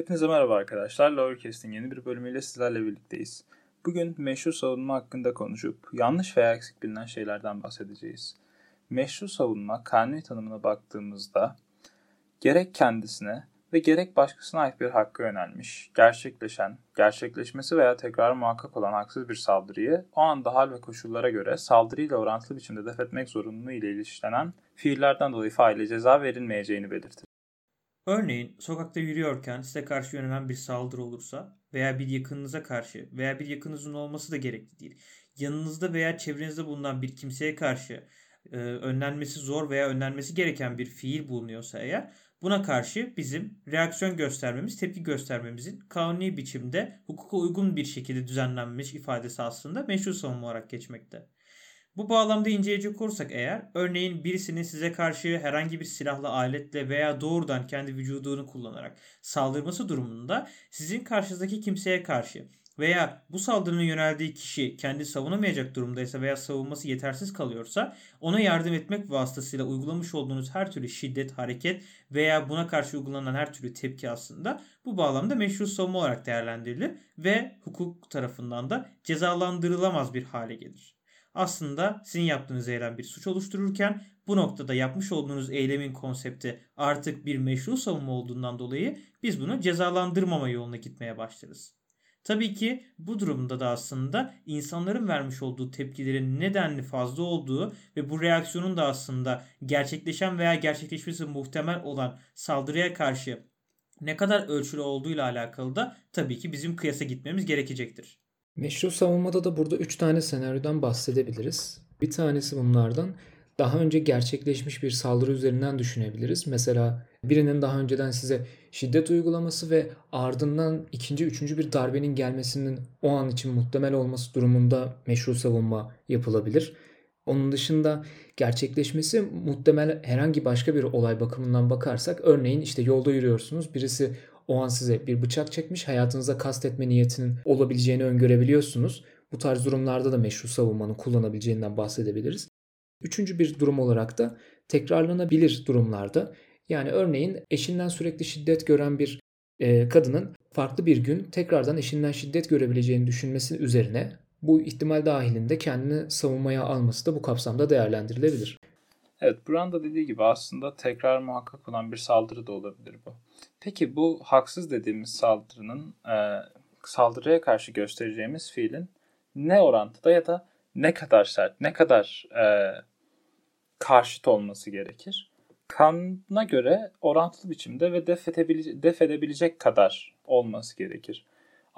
Hepinize merhaba arkadaşlar. Lowercast'in yeni bir bölümüyle sizlerle birlikteyiz. Bugün meşru savunma hakkında konuşup yanlış veya eksik bilinen şeylerden bahsedeceğiz. Meşru savunma kanuni tanımına baktığımızda gerek kendisine ve gerek başkasına ait bir hakkı yönelmiş, gerçekleşen, gerçekleşmesi veya tekrar muhakkak olan haksız bir saldırıyı o anda hal ve koşullara göre saldırıyla orantılı biçimde def etmek zorunluluğu ile ilişkilenen fiillerden dolayı faile ceza verilmeyeceğini belirtir. Örneğin sokakta yürüyorken size karşı yönelen bir saldırı olursa veya bir yakınınıza karşı veya bir yakınınızın olması da gerekli değil. Yanınızda veya çevrenizde bulunan bir kimseye karşı e, önlenmesi zor veya önlenmesi gereken bir fiil bulunuyorsa eğer buna karşı bizim reaksiyon göstermemiz, tepki göstermemizin kanuni biçimde hukuka uygun bir şekilde düzenlenmiş ifadesi aslında meşru savunma olarak geçmekte. Bu bağlamda inceleyecek olursak eğer örneğin birisinin size karşı herhangi bir silahlı aletle veya doğrudan kendi vücudunu kullanarak saldırması durumunda sizin karşınızdaki kimseye karşı veya bu saldırının yöneldiği kişi kendi savunamayacak durumdaysa veya savunması yetersiz kalıyorsa ona yardım etmek vasıtasıyla uygulamış olduğunuz her türlü şiddet, hareket veya buna karşı uygulanan her türlü tepki aslında bu bağlamda meşru savunma olarak değerlendirilir ve hukuk tarafından da cezalandırılamaz bir hale gelir aslında sizin yaptığınız eylem bir suç oluştururken bu noktada yapmış olduğunuz eylemin konsepti artık bir meşru savunma olduğundan dolayı biz bunu cezalandırmama yoluna gitmeye başlarız. Tabii ki bu durumda da aslında insanların vermiş olduğu tepkilerin nedenli fazla olduğu ve bu reaksiyonun da aslında gerçekleşen veya gerçekleşmesi muhtemel olan saldırıya karşı ne kadar ölçülü olduğuyla alakalı da tabii ki bizim kıyasa gitmemiz gerekecektir. Meşru savunmada da burada 3 tane senaryodan bahsedebiliriz. Bir tanesi bunlardan daha önce gerçekleşmiş bir saldırı üzerinden düşünebiliriz. Mesela birinin daha önceden size şiddet uygulaması ve ardından ikinci, üçüncü bir darbenin gelmesinin o an için muhtemel olması durumunda meşru savunma yapılabilir. Onun dışında gerçekleşmesi muhtemel herhangi başka bir olay bakımından bakarsak örneğin işte yolda yürüyorsunuz birisi o an size bir bıçak çekmiş hayatınıza kastetme niyetinin olabileceğini öngörebiliyorsunuz. Bu tarz durumlarda da meşru savunmanın kullanabileceğinden bahsedebiliriz. Üçüncü bir durum olarak da tekrarlanabilir durumlarda yani örneğin eşinden sürekli şiddet gören bir e, kadının farklı bir gün tekrardan eşinden şiddet görebileceğini düşünmesi üzerine bu ihtimal dahilinde kendini savunmaya alması da bu kapsamda değerlendirilebilir. Evet, Buran dediği gibi aslında tekrar muhakkak olan bir saldırı da olabilir bu. Peki bu haksız dediğimiz saldırının e, saldırıya karşı göstereceğimiz fiilin ne orantıda ya da ne kadar sert, ne kadar e, karşıt olması gerekir? Kanuna göre orantılı biçimde ve def, edebilecek, def edebilecek kadar olması gerekir.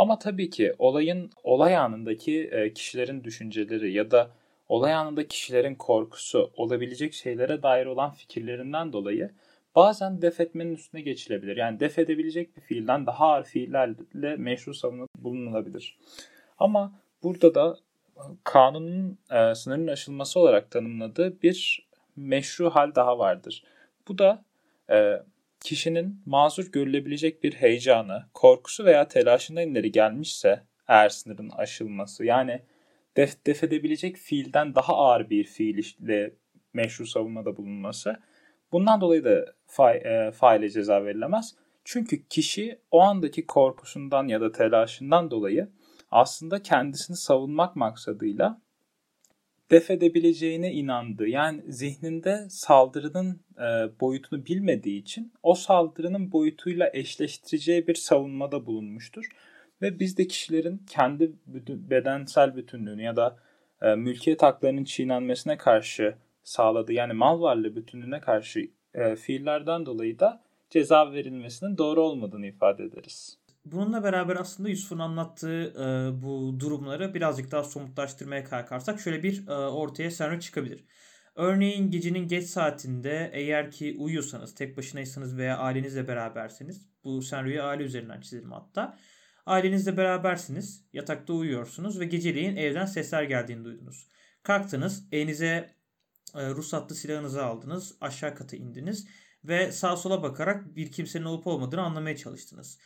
Ama tabii ki olayın olay anındaki e, kişilerin düşünceleri ya da olay anında kişilerin korkusu, olabilecek şeylere dair olan fikirlerinden dolayı bazen def etmenin üstüne geçilebilir. Yani def edebilecek bir fiilden daha ağır fiillerle meşru savunma bulunulabilir. Ama burada da kanunun e, sınırın aşılması olarak tanımladığı bir meşru hal daha vardır. Bu da e, kişinin mazur görülebilecek bir heyecanı, korkusu veya telaşından ileri gelmişse eğer sınırın aşılması yani def, def edebilecek fiilden daha ağır bir fiille meşru savunmada bulunması bundan dolayı da fa, e, faile ceza verilemez. Çünkü kişi o andaki korkusundan ya da telaşından dolayı aslında kendisini savunmak maksadıyla def edebileceğine inandığı yani zihninde saldırının e, boyutunu bilmediği için o saldırının boyutuyla eşleştireceği bir savunmada bulunmuştur. Ve biz de kişilerin kendi bedensel bütünlüğünü ya da e, mülkiyet haklarının çiğnenmesine karşı sağladığı yani mal varlığı bütünlüğüne karşı e, fiillerden dolayı da ceza verilmesinin doğru olmadığını ifade ederiz. Bununla beraber aslında Yusuf'un anlattığı e, bu durumları birazcık daha somutlaştırmaya kalkarsak şöyle bir e, ortaya senaryo çıkabilir. Örneğin gecenin geç saatinde eğer ki uyuyorsanız, tek başınaysanız veya ailenizle beraberseniz bu senaryoyu aile üzerinden çizelim hatta. Ailenizle berabersiniz, yatakta uyuyorsunuz ve geceleyin evden sesler geldiğini duydunuz. Kalktınız, elinize e, ruhsatlı silahınızı aldınız, aşağı kata indiniz ve sağa sola bakarak bir kimsenin olup olmadığını anlamaya çalıştınız.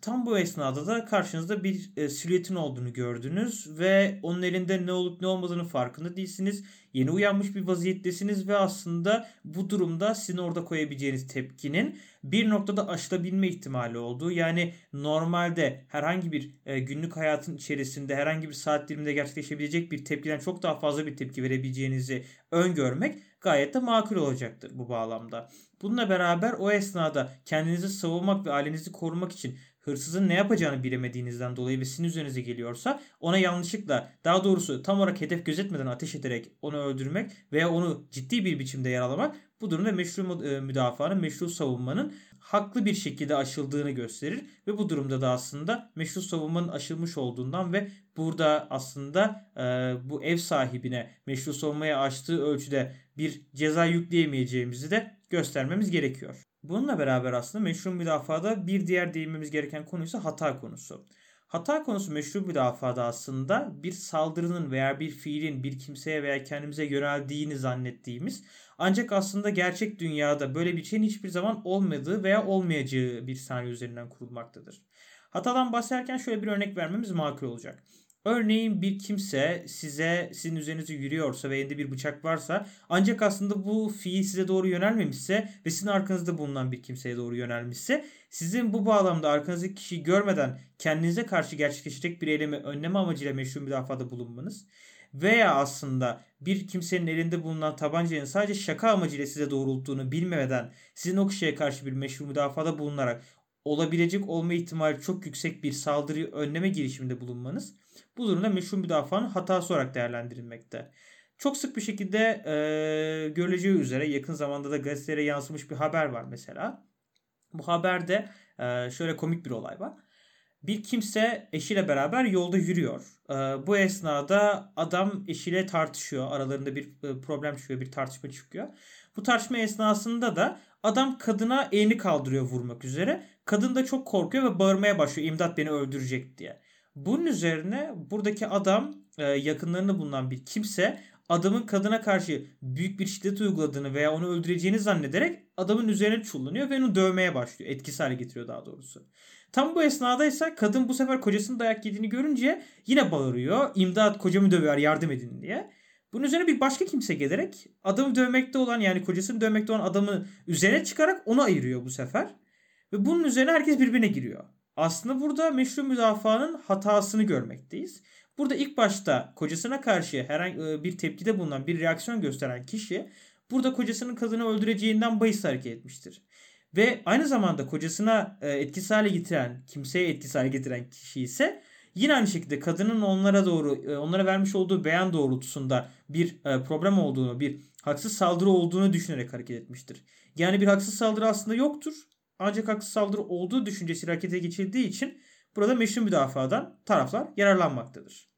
Tam bu esnada da karşınızda bir e, silüetin olduğunu gördünüz ve onun elinde ne olup ne olmadığını farkında değilsiniz. Yeni uyanmış bir vaziyettesiniz ve aslında bu durumda sizin orada koyabileceğiniz tepkinin bir noktada aşılabilme ihtimali olduğu. Yani normalde herhangi bir e, günlük hayatın içerisinde herhangi bir saat diliminde gerçekleşebilecek bir tepkiden çok daha fazla bir tepki verebileceğinizi öngörmek gayet de makul olacaktır bu bağlamda. Bununla beraber o esnada kendinizi savunmak ve ailenizi korumak için hırsızın ne yapacağını bilemediğinizden dolayı ve sizin üzerinize geliyorsa ona yanlışlıkla daha doğrusu tam olarak hedef gözetmeden ateş ederek onu öldürmek veya onu ciddi bir biçimde yaralamak bu durumda meşru e, müdafaanın, meşru savunmanın haklı bir şekilde aşıldığını gösterir ve bu durumda da aslında meşru savunmanın aşılmış olduğundan ve burada aslında e, bu ev sahibine meşru savunmaya açtığı ölçüde bir ceza yükleyemeyeceğimizi de göstermemiz gerekiyor. Bununla beraber aslında meşru müdafada bir diğer değinmemiz gereken konu ise hata konusu. Hata konusu meşru müdafada aslında bir saldırının veya bir fiilin bir kimseye veya kendimize yöneldiğini zannettiğimiz ancak aslında gerçek dünyada böyle bir şeyin hiçbir zaman olmadığı veya olmayacağı bir sahne üzerinden kurulmaktadır. Hatadan bahsederken şöyle bir örnek vermemiz makul olacak. Örneğin bir kimse size sizin üzerinize yürüyorsa ve elinde bir bıçak varsa ancak aslında bu fiil size doğru yönelmemişse ve sizin arkanızda bulunan bir kimseye doğru yönelmişse sizin bu bağlamda arkanızdaki kişiyi görmeden kendinize karşı gerçekleşecek bir eylemi önleme amacıyla meşru müdafada bulunmanız veya aslında bir kimsenin elinde bulunan tabancanın sadece şaka amacıyla size doğrulttuğunu bilmeden sizin o kişiye karşı bir meşru müdafada bulunarak olabilecek olma ihtimali çok yüksek bir saldırıyı önleme girişiminde bulunmanız bu durumda meşru müdafaanın hatası olarak değerlendirilmekte. Çok sık bir şekilde e, görüleceği üzere yakın zamanda da gazetelere yansımış bir haber var mesela. Bu haberde e, şöyle komik bir olay var. Bir kimse eşiyle beraber yolda yürüyor. E, bu esnada adam eşiyle tartışıyor. Aralarında bir e, problem çıkıyor, bir tartışma çıkıyor. Bu tartışma esnasında da adam kadına elini kaldırıyor vurmak üzere. Kadın da çok korkuyor ve bağırmaya başlıyor imdat beni öldürecek diye. Bunun üzerine buradaki adam e, yakınlarında bulunan bir kimse adamın kadına karşı büyük bir şiddet uyguladığını veya onu öldüreceğini zannederek adamın üzerine çullanıyor ve onu dövmeye başlıyor. Etkisiz hale getiriyor daha doğrusu. Tam bu esnada ise kadın bu sefer kocasının dayak yediğini görünce yine bağırıyor. İmdat kocamı dövüyor yardım edin diye. Bunun üzerine bir başka kimse gelerek adamı dövmekte olan yani kocasını dövmekte olan adamı üzerine çıkarak onu ayırıyor bu sefer. Ve bunun üzerine herkes birbirine giriyor. Aslında burada meşru müdafaanın hatasını görmekteyiz. Burada ilk başta kocasına karşı herhangi e, bir tepkide bulunan bir reaksiyon gösteren kişi burada kocasının kadını öldüreceğinden bahis hareket etmiştir. Ve aynı zamanda kocasına e, etkisiz hale getiren, kimseye etkisiz hale getiren kişi ise yine aynı şekilde kadının onlara doğru, e, onlara vermiş olduğu beyan doğrultusunda bir problem olduğunu, bir haksız saldırı olduğunu düşünerek hareket etmiştir. Yani bir haksız saldırı aslında yoktur ancak haksız saldırı olduğu düşüncesi harekete geçildiği için burada meşru müdafadan taraflar yararlanmaktadır.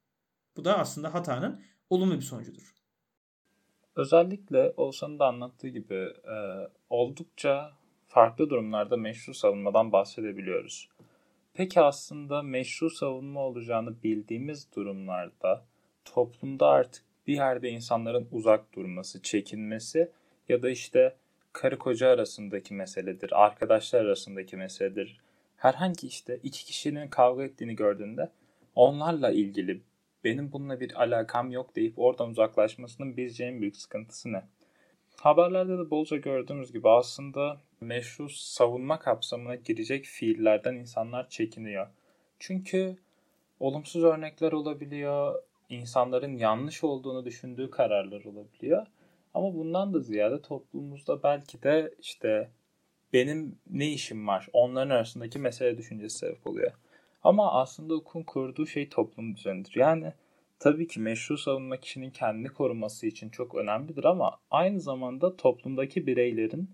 Bu da aslında hatanın olumlu bir sonucudur. Özellikle Oğuzhan'ın da anlattığı gibi e, oldukça farklı durumlarda meşru savunmadan bahsedebiliyoruz. Peki aslında meşru savunma olacağını bildiğimiz durumlarda toplumda artık bir yerde insanların uzak durması, çekinmesi ya da işte karı koca arasındaki meseledir, arkadaşlar arasındaki meseledir. Herhangi işte iki kişinin kavga ettiğini gördüğünde onlarla ilgili benim bununla bir alakam yok deyip oradan uzaklaşmasının bizce en büyük sıkıntısı ne? Haberlerde de bolca gördüğümüz gibi aslında meşru savunma kapsamına girecek fiillerden insanlar çekiniyor. Çünkü olumsuz örnekler olabiliyor, insanların yanlış olduğunu düşündüğü kararlar olabiliyor. Ama bundan da ziyade toplumumuzda belki de işte benim ne işim var onların arasındaki mesele düşüncesi sebep oluyor. Ama aslında hukukun kurduğu şey toplum düzenidir. Yani tabii ki meşru savunma kişinin kendini koruması için çok önemlidir ama aynı zamanda toplumdaki bireylerin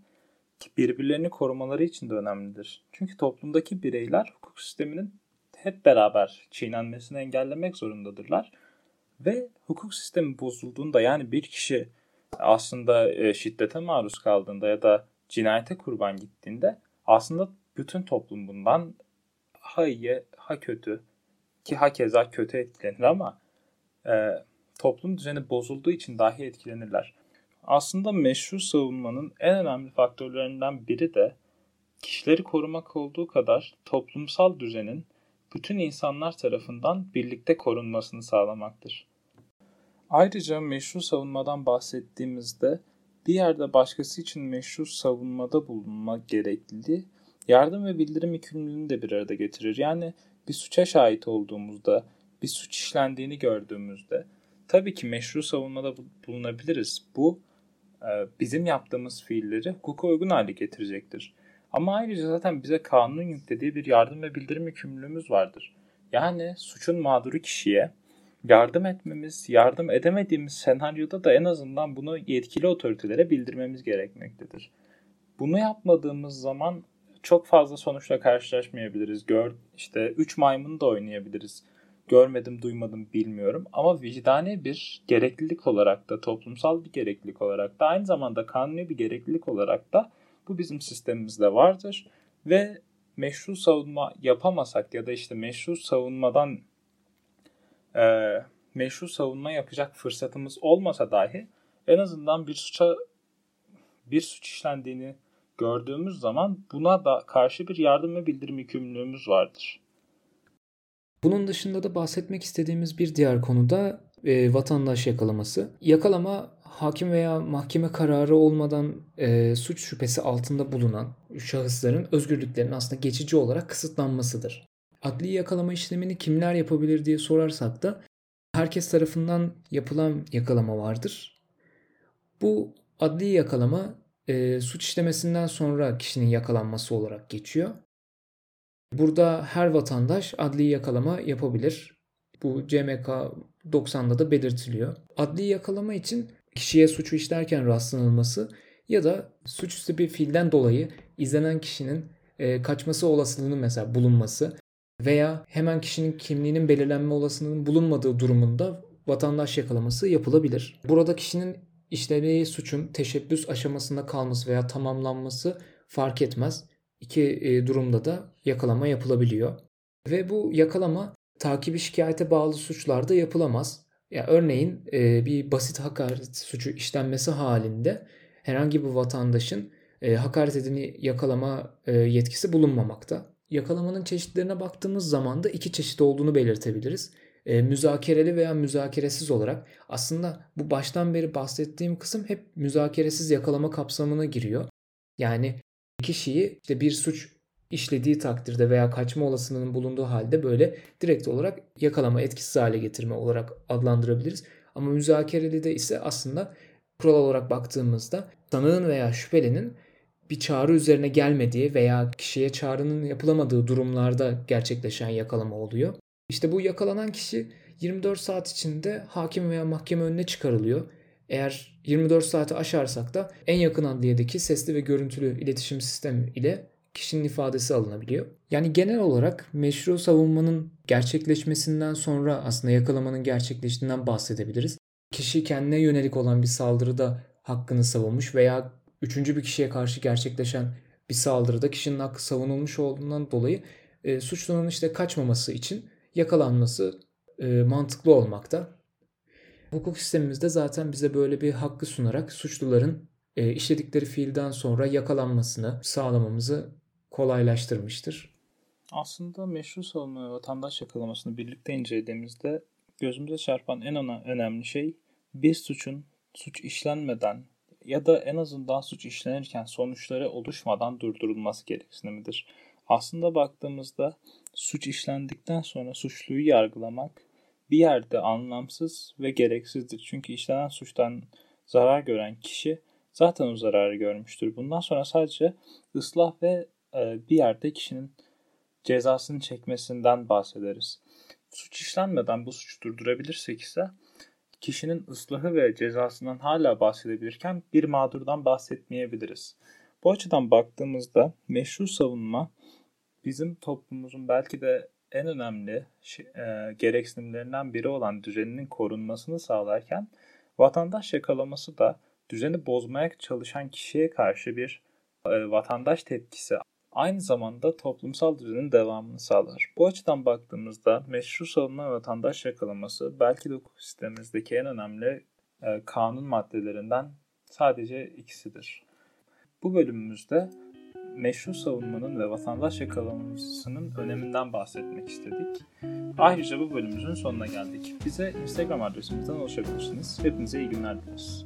birbirlerini korumaları için de önemlidir. Çünkü toplumdaki bireyler hukuk sisteminin hep beraber çiğnenmesini engellemek zorundadırlar. Ve hukuk sistemi bozulduğunda yani bir kişi aslında e, şiddete maruz kaldığında ya da cinayete kurban gittiğinde aslında bütün toplum bundan ha iyi ha kötü ki ha keza kötü etkilenir ama e, toplum düzeni bozulduğu için dahi etkilenirler. Aslında meşru savunmanın en önemli faktörlerinden biri de kişileri korumak olduğu kadar toplumsal düzenin bütün insanlar tarafından birlikte korunmasını sağlamaktır. Ayrıca meşru savunmadan bahsettiğimizde bir yerde başkası için meşru savunmada bulunma gerekli yardım ve bildirim yükümlülüğünü de bir arada getirir. Yani bir suça şahit olduğumuzda, bir suç işlendiğini gördüğümüzde tabii ki meşru savunmada bulunabiliriz. Bu bizim yaptığımız fiilleri hukuka uygun hale getirecektir. Ama ayrıca zaten bize kanunun yüklediği bir yardım ve bildirim yükümlülüğümüz vardır. Yani suçun mağduru kişiye yardım etmemiz, yardım edemediğimiz senaryoda da en azından bunu yetkili otoritelere bildirmemiz gerekmektedir. Bunu yapmadığımız zaman çok fazla sonuçla karşılaşmayabiliriz. Gör, işte 3 maymun da oynayabiliriz. Görmedim, duymadım, bilmiyorum. Ama vicdani bir gereklilik olarak da, toplumsal bir gereklilik olarak da, aynı zamanda kanuni bir gereklilik olarak da bu bizim sistemimizde vardır. Ve meşru savunma yapamasak ya da işte meşru savunmadan e, meşru savunma yapacak fırsatımız olmasa dahi en azından bir suça bir suç işlendiğini gördüğümüz zaman buna da karşı bir yardım ve bildirim yükümlülüğümüz vardır. Bunun dışında da bahsetmek istediğimiz bir diğer konu da e, vatandaş yakalaması. Yakalama hakim veya mahkeme kararı olmadan e, suç şüphesi altında bulunan şahısların özgürlüklerinin aslında geçici olarak kısıtlanmasıdır. Adli yakalama işlemini kimler yapabilir diye sorarsak da herkes tarafından yapılan yakalama vardır. Bu adli yakalama e, suç işlemesinden sonra kişinin yakalanması olarak geçiyor. Burada her vatandaş adli yakalama yapabilir. Bu CMK 90'da da belirtiliyor. Adli yakalama için kişiye suçu işlerken rastlanılması ya da suçüstü bir fiilden dolayı izlenen kişinin e, kaçması olasılığının mesela bulunması veya hemen kişinin kimliğinin belirlenme olasılığının bulunmadığı durumunda vatandaş yakalaması yapılabilir. Burada kişinin işlediği suçun teşebbüs aşamasında kalması veya tamamlanması fark etmez. İki e, durumda da yakalama yapılabiliyor. Ve bu yakalama takibi şikayete bağlı suçlarda yapılamaz. Ya örneğin e, bir basit hakaret suçu işlenmesi halinde herhangi bir vatandaşın e, hakaret edeni yakalama yetkisi bulunmamakta. Yakalamanın çeşitlerine baktığımız zaman da iki çeşit olduğunu belirtebiliriz. Müzakereli veya müzakeresiz olarak aslında bu baştan beri bahsettiğim kısım hep müzakeresiz yakalama kapsamına giriyor. Yani kişiyi işte bir suç işlediği takdirde veya kaçma olasılığının bulunduğu halde böyle direkt olarak yakalama etkisiz hale getirme olarak adlandırabiliriz. Ama müzakereli de ise aslında kural olarak baktığımızda sanığın veya şüphelinin bir çağrı üzerine gelmediği veya kişiye çağrının yapılamadığı durumlarda gerçekleşen yakalama oluyor. İşte bu yakalanan kişi 24 saat içinde hakim veya mahkeme önüne çıkarılıyor. Eğer 24 saati aşarsak da en yakın adliyedeki sesli ve görüntülü iletişim sistemi ile kişinin ifadesi alınabiliyor. Yani genel olarak meşru savunmanın gerçekleşmesinden sonra aslında yakalamanın gerçekleştiğinden bahsedebiliriz. Kişi kendine yönelik olan bir saldırıda hakkını savunmuş veya üçüncü bir kişiye karşı gerçekleşen bir saldırıda kişinin hakkı savunulmuş olduğundan dolayı e, suçlunun işte kaçmaması için yakalanması e, mantıklı olmakta. Hukuk sistemimizde zaten bize böyle bir hakkı sunarak suçluların e, işledikleri fiilden sonra yakalanmasını sağlamamızı kolaylaştırmıştır. Aslında meşru savunma ve vatandaş yakalamasını birlikte incelediğimizde gözümüze çarpan en ana önemli şey bir suçun suç işlenmeden ya da en azından suç işlenirken sonuçları oluşmadan durdurulması gereksinimidir. Aslında baktığımızda suç işlendikten sonra suçluyu yargılamak bir yerde anlamsız ve gereksizdir. Çünkü işlenen suçtan zarar gören kişi zaten o zararı görmüştür. Bundan sonra sadece ıslah ve e, bir yerde kişinin cezasını çekmesinden bahsederiz. Suç işlenmeden bu suçu durdurabilirsek ise kişinin ıslahı ve cezasından hala bahsedebilirken bir mağdurdan bahsetmeyebiliriz. Bu açıdan baktığımızda meşru savunma bizim toplumumuzun belki de en önemli e, gereksinimlerinden biri olan düzeninin korunmasını sağlarken vatandaş yakalaması da düzeni bozmaya çalışan kişiye karşı bir e, vatandaş tepkisi aynı zamanda toplumsal düzenin devamını sağlar. Bu açıdan baktığımızda meşru ve vatandaş yakalaması belki de hukuk sistemimizdeki en önemli e, kanun maddelerinden sadece ikisidir. Bu bölümümüzde meşru savunmanın ve vatandaş yakalamasının öneminden bahsetmek istedik. Ayrıca bu bölümümüzün sonuna geldik. Bize Instagram adresimizden ulaşabilirsiniz. Hepinize iyi günler dileriz.